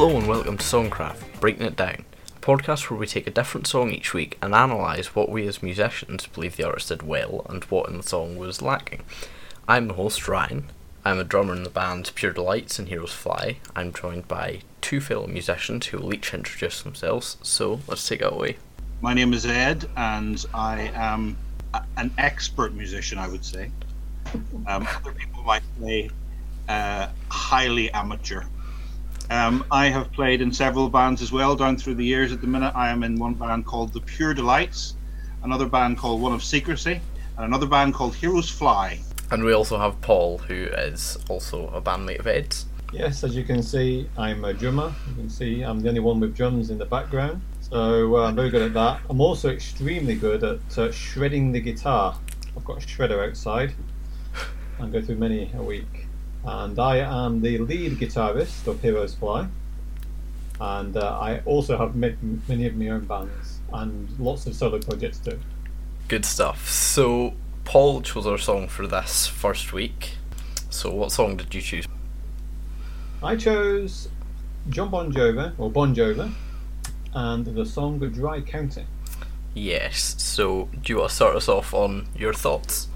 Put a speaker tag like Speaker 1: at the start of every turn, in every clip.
Speaker 1: Hello and welcome to Songcraft, Breaking It Down, a podcast where we take a different song each week and analyse what we as musicians believe the artist did well and what in the song was lacking. I'm the host, Ryan. I'm a drummer in the band Pure Delights and Heroes Fly. I'm joined by two fellow musicians who will each introduce themselves, so let's take it away.
Speaker 2: My name is Ed, and I am a- an expert musician, I would say. Um, other people might say uh, highly amateur. Um, I have played in several bands as well down through the years. At the minute, I am in one band called The Pure Delights, another band called One of Secrecy, and another band called Heroes Fly.
Speaker 1: And we also have Paul, who is also a bandmate of Ed's.
Speaker 3: Yes, as you can see, I'm a drummer. You can see I'm the only one with drums in the background. So uh, I'm very good at that. I'm also extremely good at uh, shredding the guitar. I've got a shredder outside and go through many a week. And I am the lead guitarist of Heroes Fly. And uh, I also have ma- many of my own bands and lots of solo projects too.
Speaker 1: Good stuff. So, Paul chose our song for this first week. So, what song did you choose?
Speaker 3: I chose Jon Bon Jovi, or Bon Jovi, and the song Dry County.
Speaker 1: Yes. So, do you want to start us off on your thoughts?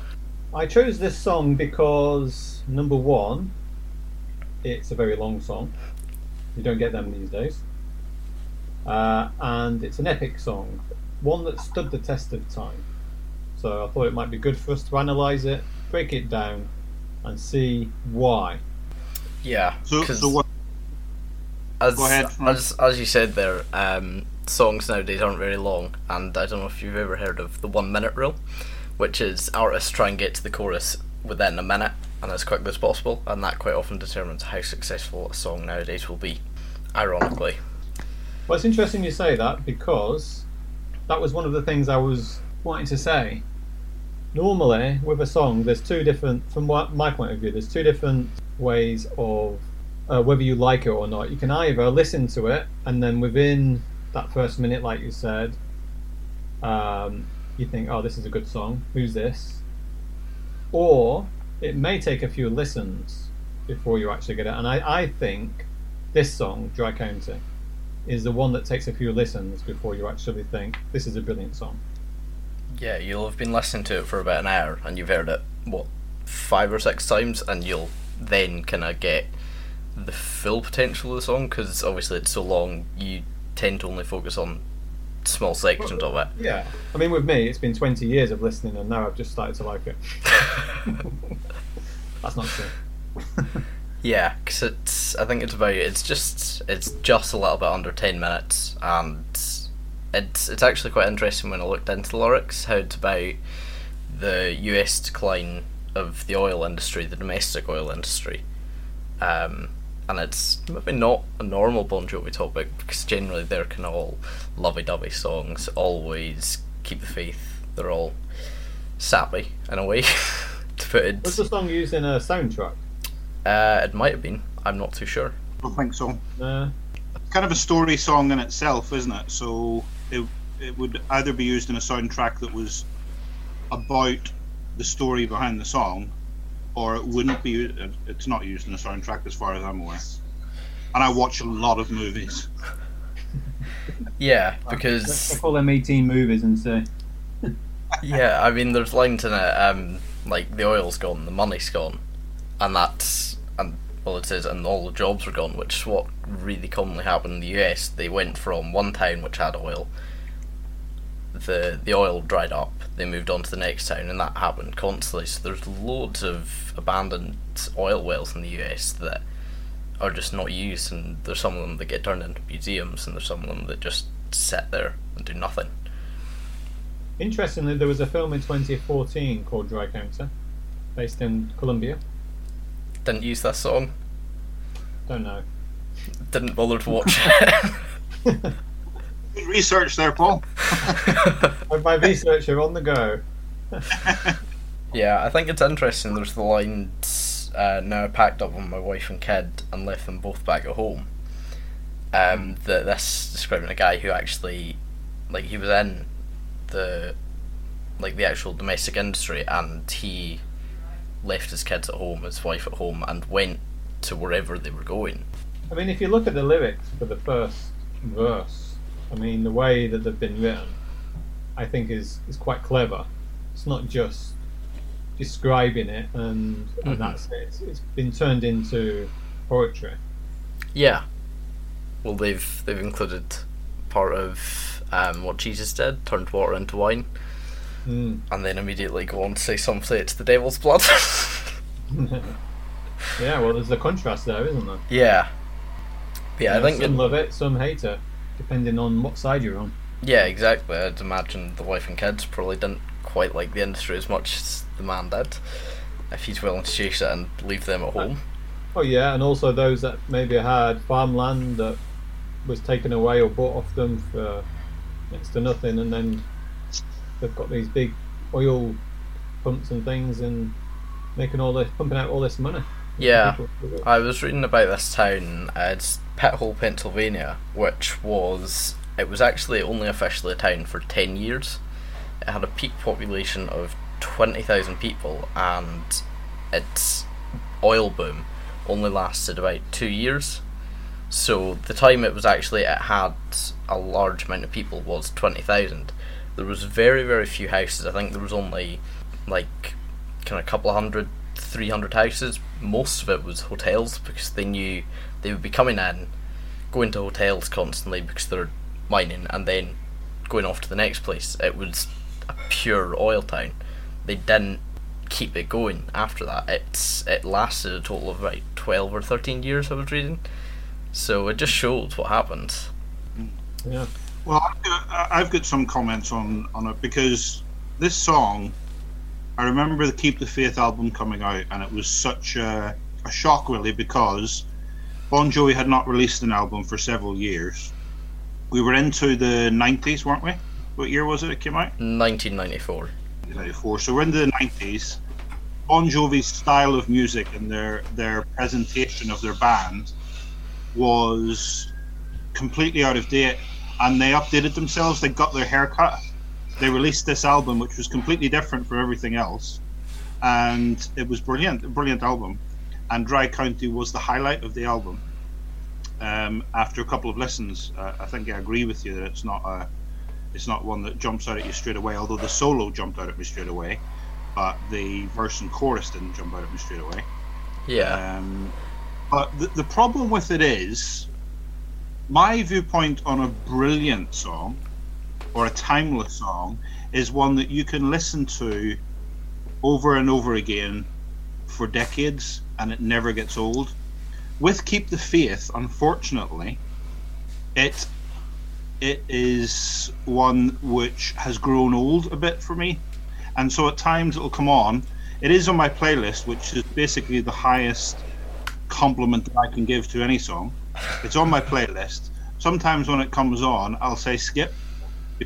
Speaker 3: I chose this song because number one, it's a very long song. You don't get them these days. Uh, and it's an epic song, one that stood the test of time. So I thought it might be good for us to analyse it, break it down, and see why.
Speaker 1: Yeah.
Speaker 2: So,
Speaker 1: 'cause
Speaker 2: so what?
Speaker 1: as,
Speaker 2: go ahead,
Speaker 1: as as you said there, um, songs nowadays aren't very long, and I don't know if you've ever heard of the one minute rule, which is artists try and get to the chorus within a minute and as quickly as possible, and that quite often determines how successful a song nowadays will be. Ironically.
Speaker 3: Well, it's interesting you say that because that was one of the things I was wanting to say. Normally, with a song, there's two different, from my point of view, there's two different ways of uh, whether you like it or not. You can either listen to it and then within that first minute, like you said, um, you think, oh, this is a good song. Who's this? Or it may take a few listens before you actually get it. And I, I think this song, Dry County, is the one that takes a few listens before you actually think this is a brilliant song.
Speaker 1: Yeah, you'll have been listening to it for about an hour, and you've heard it what five or six times, and you'll then kind of get the full potential of the song because obviously it's so long. You tend to only focus on small sections of it.
Speaker 3: Yeah. I mean, with me, it's been 20 years of listening, and now I've just started to like it. That's not true.
Speaker 1: Yeah, because it's. I think it's about. It's just. It's just a little bit under ten minutes, and it's. It's actually quite interesting when I looked into the lyrics how it's about the U.S. decline of the oil industry, the domestic oil industry, um, and it's maybe not a normal Bon Jovi topic because generally they're kind of all lovey-dovey songs, always keep the faith. They're all sappy in a way. to put it,
Speaker 3: Was the song used in a soundtrack?
Speaker 1: uh, it might have been. I'm not too sure.
Speaker 2: I don't think so.
Speaker 3: Uh,
Speaker 2: kind of a story song in itself, isn't it? So it, it would either be used in a soundtrack that was about the story behind the song, or it wouldn't be. It's not used in a soundtrack, as far as I'm aware. And I watch a lot of movies.
Speaker 1: Yeah, because.
Speaker 3: I
Speaker 1: because
Speaker 3: call them 18 movies and say,
Speaker 1: yeah, I mean, there's lines in it, um, like the oil's gone, the money's gone, and that's and well, it says, and all the jobs are gone, which is what really commonly happened in the US. They went from one town which had oil, the the oil dried up, they moved on to the next town, and that happened constantly. So there's loads of abandoned oil wells in the US that are just not used, and there's some of them that get turned into museums, and there's some of them that just sit there and do nothing.
Speaker 3: Interestingly, there was a film in 2014 called Dry County, based in Colombia.
Speaker 1: Didn't use that song.
Speaker 3: Don't know.
Speaker 1: Didn't bother to watch it.
Speaker 2: Good research there, Paul.
Speaker 3: My researcher on the go.
Speaker 1: yeah, I think it's interesting. There's the lines uh, now I packed up with my wife and kid and left them both back at home. Um, that this describing a guy who actually, like, he was in the, like, the actual domestic industry, and he left his kids at home, his wife at home, and went to wherever they were going
Speaker 3: I mean, if you look at the lyrics for the first verse, I mean, the way that they've been written, I think is is quite clever. It's not just describing it and, and
Speaker 1: Mhm.
Speaker 3: that's it. It's, it's been turned into poetry.
Speaker 1: Yeah. Well, they've they've included part of um, what Jesus did, turned water into wine,
Speaker 3: Mm.
Speaker 1: and then immediately go on to say some say it's the devil's blood.
Speaker 3: yeah, well, there's a contrast there, isn't there?
Speaker 1: yeah. Yeah, I think
Speaker 3: some
Speaker 1: it-
Speaker 3: love it, some hate it, depending on what side you're on.
Speaker 1: Yeah, exactly. I'd imagine the wife and kids probably didn't quite like the industry as much as the man did. If he's willing to chase it and leave them at uh, home.
Speaker 3: Oh yeah, and also those that maybe had farmland that was taken away or bought off them for next to nothing, and then they've got these big oil pumps and things and making all this, pumping out all this money.
Speaker 1: Yeah. I was reading about this town. Uh, it's Pithole, Pennsylvania, which was it was actually only officially a town for ten years. It had a peak population of twenty thousand people, and its oil boom only lasted about two years. So the time it was actually it had a large amount of people was twenty thousand. There was very very few houses. I think there was only like kind of a couple of hundred, three hundred houses. Most of it was hotels because they knew they would be coming in, going to hotels constantly because they're mining, and then going off to the next place. It was a pure oil town. They didn't keep it going after that. It's it lasted a total of about twelve or thirteen years. I was reading, so it just shows what happened. Mm.
Speaker 3: Yeah.
Speaker 2: Well, I've got, I've got some comments on, on it because this song, I remember the Keep the Faith album coming out, and it was such a, a shock, really, because Bon Jovi had not released an album for several years. We were into the 90s, weren't we? What year was it it came out?
Speaker 1: Nineteen ninety four.
Speaker 2: 1994. So we're into the 90s. Bon Jovi's style of music and their their presentation of their band was completely out of date, and they updated themselves. They got their haircut. They released this album, which was completely different from everything else, and it was brilliant, a brilliant album. And Dry County was the highlight of the album. Um, after a couple of listens, uh, I think I agree with you that it's not a it's not one that jumps out at you straight away. Although the solo jumped out at me straight away, but the verse and chorus didn't jump out at me straight away.
Speaker 1: Yeah.
Speaker 2: Um, but the, the problem with it is, my viewpoint on a brilliant song or a timeless song is one that you can listen to over and over again for decades and it never gets old. With Keep the Faith, unfortunately, it it is one which has grown old a bit for me. And so at times it'll come on. It is on my playlist, which is basically the highest compliment that I can give to any song. It's on my playlist. Sometimes when it comes on, I'll say skip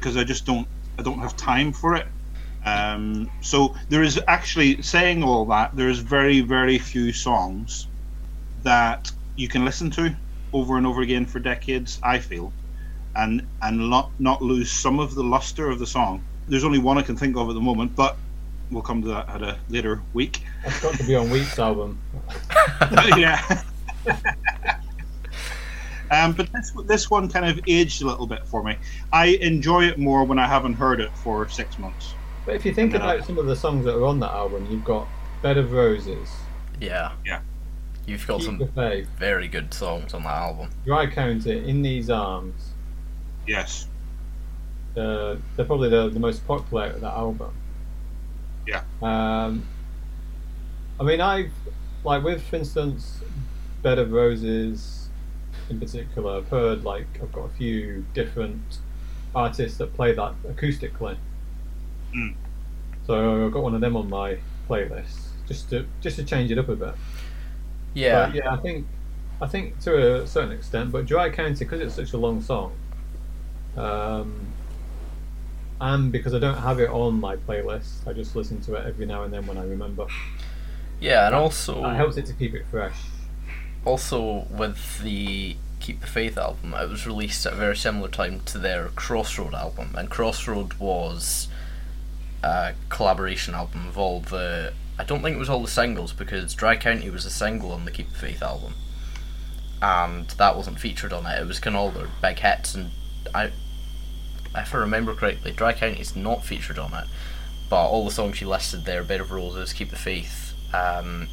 Speaker 2: because I just don't I don't have time for it. Um, so there is actually saying all that. There is very very few songs that you can listen to over and over again for decades. I feel, and and not not lose some of the luster of the song. There's only one I can think of at the moment, but we'll come to that at a later week.
Speaker 3: That's got to be on Week's album.
Speaker 2: yeah. um, but this this one kind of aged a little bit for me. I enjoy it more when I haven't heard it for six months.
Speaker 3: But if you think
Speaker 2: And then
Speaker 3: about some of the songs that are on that album, you've got Bed of Roses,
Speaker 1: Yeah.
Speaker 2: Yeah.
Speaker 1: You've got
Speaker 3: Keep
Speaker 1: some very good songs on that album.
Speaker 3: Dry County, In These Arms.
Speaker 2: Yes.
Speaker 3: Uh, they're probably the, the most popular of that album.
Speaker 2: Yeah.
Speaker 3: Um, I mean, I've like with, for instance, Bed of Roses, in particular. I've heard like I've got a few different artists that play that acoustically.
Speaker 2: Mm.
Speaker 3: So I've got one of them on my playlist just to just to change it up a bit.
Speaker 1: Yeah.
Speaker 3: But yeah, I think I think to a certain extent, but Dry County because it's such a long song, um, and because I don't have it on my playlist, I just listen to it every now and then when I remember.
Speaker 1: Yeah, and also
Speaker 3: That helps it to keep it fresh.
Speaker 1: Also with the Keep the Faith album, it was released at a very similar time to their Crossroad album, and Crossroad was a collaboration album of all the. I don't think it was all the singles because Dry County was a single on the Keep the Faith album, and that wasn't featured on it. It was kind of all their big hits, and I, if I remember correctly, Dry County is not featured on it, but all the songs you listed there, Bed of Roses, Keep the Faith, um,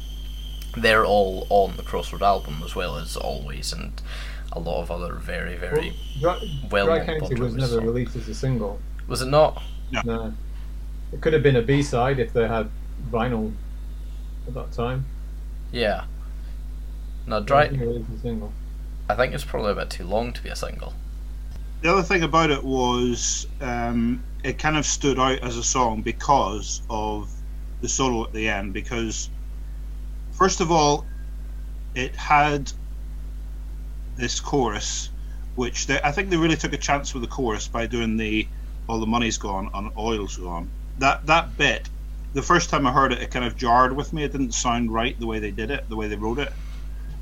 Speaker 1: they're all on the Crossroad album as well as Always, and a lot of other very very
Speaker 3: Dry,
Speaker 1: well
Speaker 3: Dry
Speaker 1: known
Speaker 3: County
Speaker 1: Bon
Speaker 3: was
Speaker 1: Jovi
Speaker 3: never
Speaker 1: songs.
Speaker 3: released as a single.
Speaker 1: Was it not?
Speaker 3: No. It could have been a B side if they had vinyl at that time.
Speaker 1: Yeah. No,
Speaker 3: I
Speaker 1: Dry.
Speaker 3: think it was a single.
Speaker 1: I think it's probably a bit too long to be a single.
Speaker 2: The other thing about it was um, it kind of stood out as a song because of the solo at the end. Because first of all, it had this chorus, which they, I think they really took a chance with the chorus by doing the "All the money's gone and oil's gone." That that bit, the first time I heard it, it kind of jarred with me. It didn't sound right the way they did it, the way they wrote it.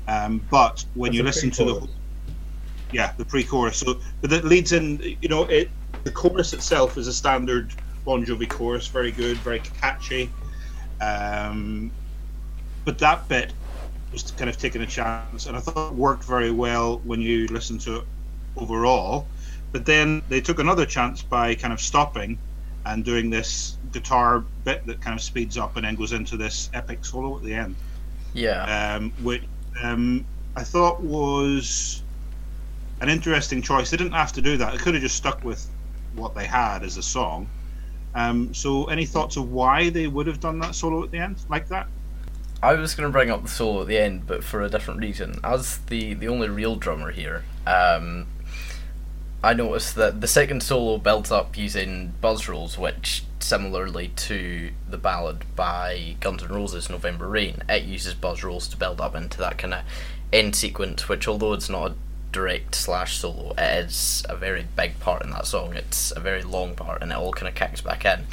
Speaker 2: Um, but when
Speaker 3: That's
Speaker 2: you listen to the yeah, the pre-chorus. So, but that leads in. You know, it the chorus itself is a standard Bon Jovi chorus, very good, very catchy. Um, but that bit was kind of taking a chance, and I thought it worked very well when you listen to it overall. But then they took another chance by kind of stopping and doing this guitar bit that kind of speeds up and then goes into this epic solo at the end
Speaker 1: Yeah.
Speaker 2: um, which um, I thought was an interesting choice. They didn't have to do that. They could have just stuck with what they had as a song. Um, so, any thoughts of why they would have done that solo at the end like that?
Speaker 1: I was going to bring up the solo at the end, but for a different reason. As the, the only real drummer here, um, I noticed that the second solo builds up using buzz rolls, which, similarly to the ballad by Guns N' Roses, November Rain, it uses buzz rolls to build up into that kind of end sequence, which, although it's not a direct slash solo, it is a very big part in that song. It's a very long part, and it all kind of kicks back in.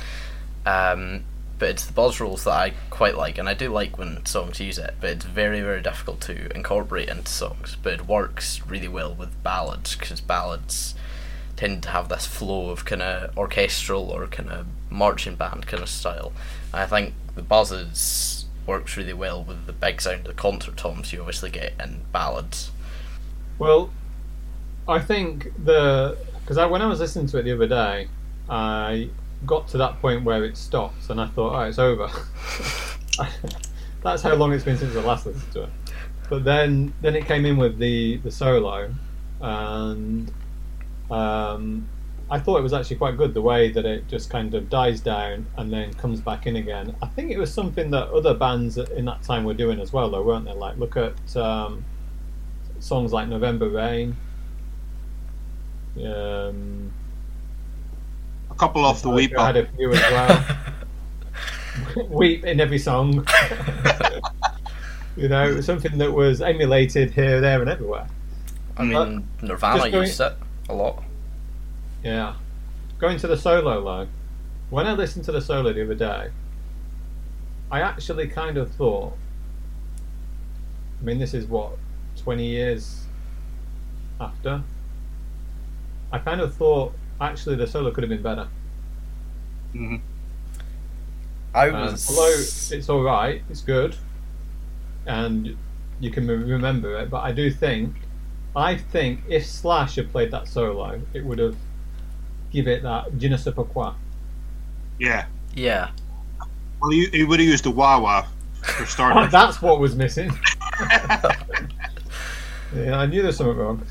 Speaker 1: Um, but it's the buzz rolls that I quite like, and I do like when songs use it, but it's very, very difficult to incorporate into songs. But it works really well with ballads, because ballads tend to have this flow of kind of orchestral or kind of marching band kind of style. And I think the buzzes works really well with the big sound of the concert toms you obviously get in ballads.
Speaker 3: Well, I think the because I, when I was listening to it the other day, I got to that point where it stops, and I thought, oh, it's over. That's how long it's been since I last listened to it. But then, then it came in with the the solo, and um, I thought it was actually quite good the way that it just kind of dies down and then comes back in again. I think it was something that other bands in that time were doing as well, though, weren't they? Like, look at um, songs like November Rain. Um,
Speaker 2: couple off the
Speaker 3: I
Speaker 2: weep.
Speaker 3: had a few as well. Weep in every song. you know, something that was emulated here, there, and everywhere.
Speaker 1: I mean, Nirvana
Speaker 3: going-
Speaker 1: used it a lot.
Speaker 3: Yeah. Going to the solo though, when I listened to the solo the other day, I actually kind of thought. I mean, this is what twenty years after. I kind of thought actually the solo could have been better.
Speaker 2: hmm
Speaker 1: I
Speaker 3: Um, although it's all right, it's good, and you can remember it. But I do think, I think if Slash had played that solo, it would have give it that je ne sais pourquoi.
Speaker 2: Yeah.
Speaker 1: yeah.
Speaker 2: Well, you, you would have used the wah wah for
Speaker 3: Oh,
Speaker 2: starters.
Speaker 3: that's what was missing. yeah, I knew there's something wrong.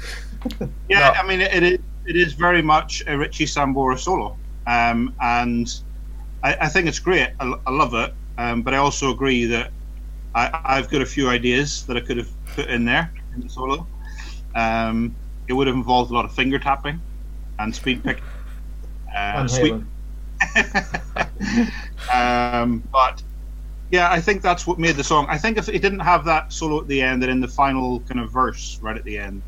Speaker 2: Yeah,
Speaker 1: No.
Speaker 2: I mean, it, it is it is very much a Richie Sambora solo, um, and I, I think it's great. I, I love it, um, but I also agree that I, I've got a few ideas that I could have put in there in the solo. Um, it would have involved a lot of finger tapping and speed pick. Uh, sweet, um, but yeah, I think that's what made the song. I think if it didn't have that solo at the end and in the final kind of verse right at the end,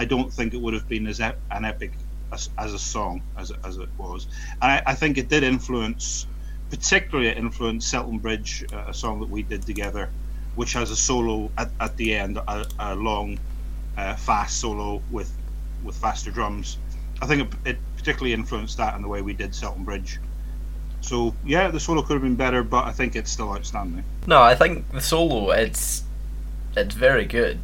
Speaker 2: I don't think it would have been as ep- an epic as, as a song as it, as it was. And I, I think it did influence, particularly it influenced Selton Bridge, uh, a song that we did together, which has a solo at, at the end, a, a long, uh, fast solo with with faster drums. I think it, it particularly influenced that and the way we did Selton Bridge. So yeah, the solo could have been better, but I think it's still outstanding.
Speaker 1: No, I think the solo it's it's very good.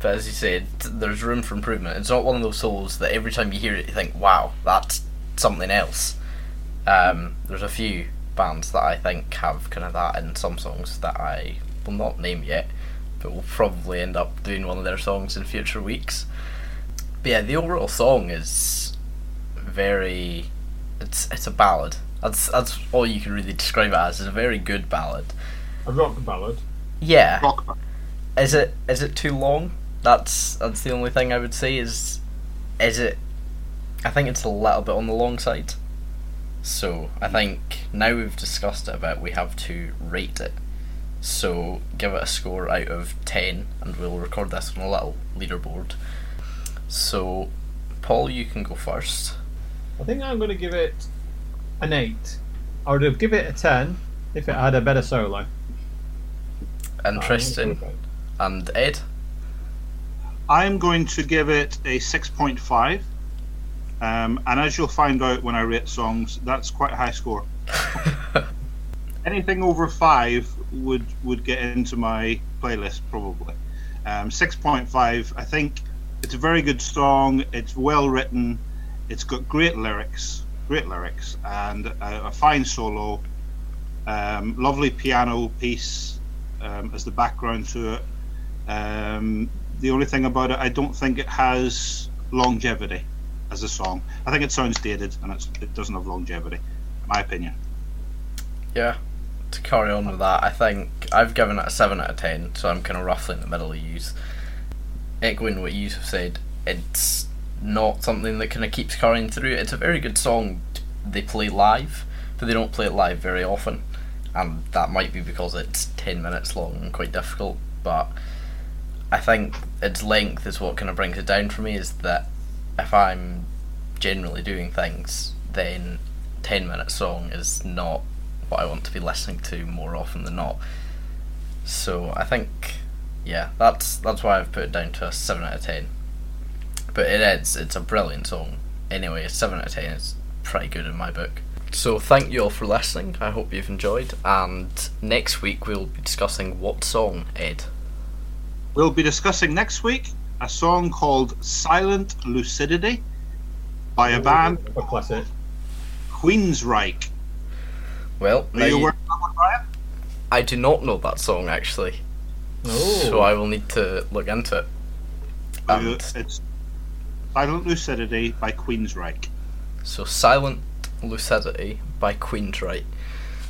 Speaker 1: But as you said, there's room for improvement. It's not one of those solos that every time you hear it, you think, "Wow, that's something else." Um, there's a few bands that I think have kind of that in some songs that I will not name yet, but will probably end up doing one of their songs in future weeks. But yeah, the overall song is very. It's it's a ballad. That's that's all you can really describe it as. It's a very good ballad.
Speaker 3: A rock ballad.
Speaker 1: Yeah.
Speaker 2: Rock band.
Speaker 1: Is it is it too long? That's that's the only thing I would say is is it I think it's a little bit on the long side. So I think now we've discussed it a bit, we have to rate it. So give it a score out of ten and we'll record this on a little leaderboard. So Paul you can go first.
Speaker 3: I think I'm going to give it an 8. I would have given it a 10 if it had a better solo.
Speaker 1: Interesting. And Ed?
Speaker 2: I'm going to give it a 6.5. Um, and as you'll find out when I rate songs, that's quite a high score. Anything over five would would get into my playlist probably. Um, 6.5. I think it's a very good song. It's well written. It's got great lyrics, great lyrics, and a, a fine solo. Um, lovely piano piece um, as the background to it. Um, the only thing about it, I don't think it has longevity as a song. I think it sounds dated and it doesn't have longevity. My opinion.
Speaker 1: Yeah. To carry on with that, I think I've given it a seven out of ten, so I'm kind of roughly in the middle of you. Echoing what you have said, it's not something that kind of keeps carrying through. It's a very good song. They play live, but they don't play it live very often, and that might be because it's ten minutes long and quite difficult. But I think its length is what kind of brings it down for me. Is that if I'm generally doing things, then ten minute song is not what I want to be listening to more often than not. So I think, yeah, that's that's why I've put it down to a seven out of ten. But it is, it's a brilliant song. Anyway, a seven out of ten is pretty good in my book. So thank you all for listening. I hope you've enjoyed. And next week we'll be discussing what song, Ed.
Speaker 2: We'll be discussing next week a song called Silent Lucidity by a band
Speaker 3: A classic.
Speaker 2: Queensryche.
Speaker 1: Well,
Speaker 2: Are you
Speaker 1: you-
Speaker 2: aware of that Brian?
Speaker 1: I do not know that song actually,
Speaker 3: Oh.
Speaker 1: so I will need to look into it.
Speaker 2: Uh,
Speaker 1: And
Speaker 2: It's Silent Lucidity by Queensryche.
Speaker 1: So Silent Lucidity by Queensryche.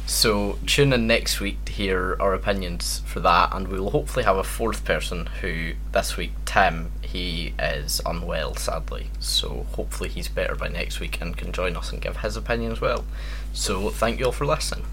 Speaker 1: So tune in next week to hear our opinions for that, and we will hopefully have a fourth person who this week Tim he is unwell sadly. So hopefully he's better by next week and can join us and give his opinion as well. So thank you all for listening.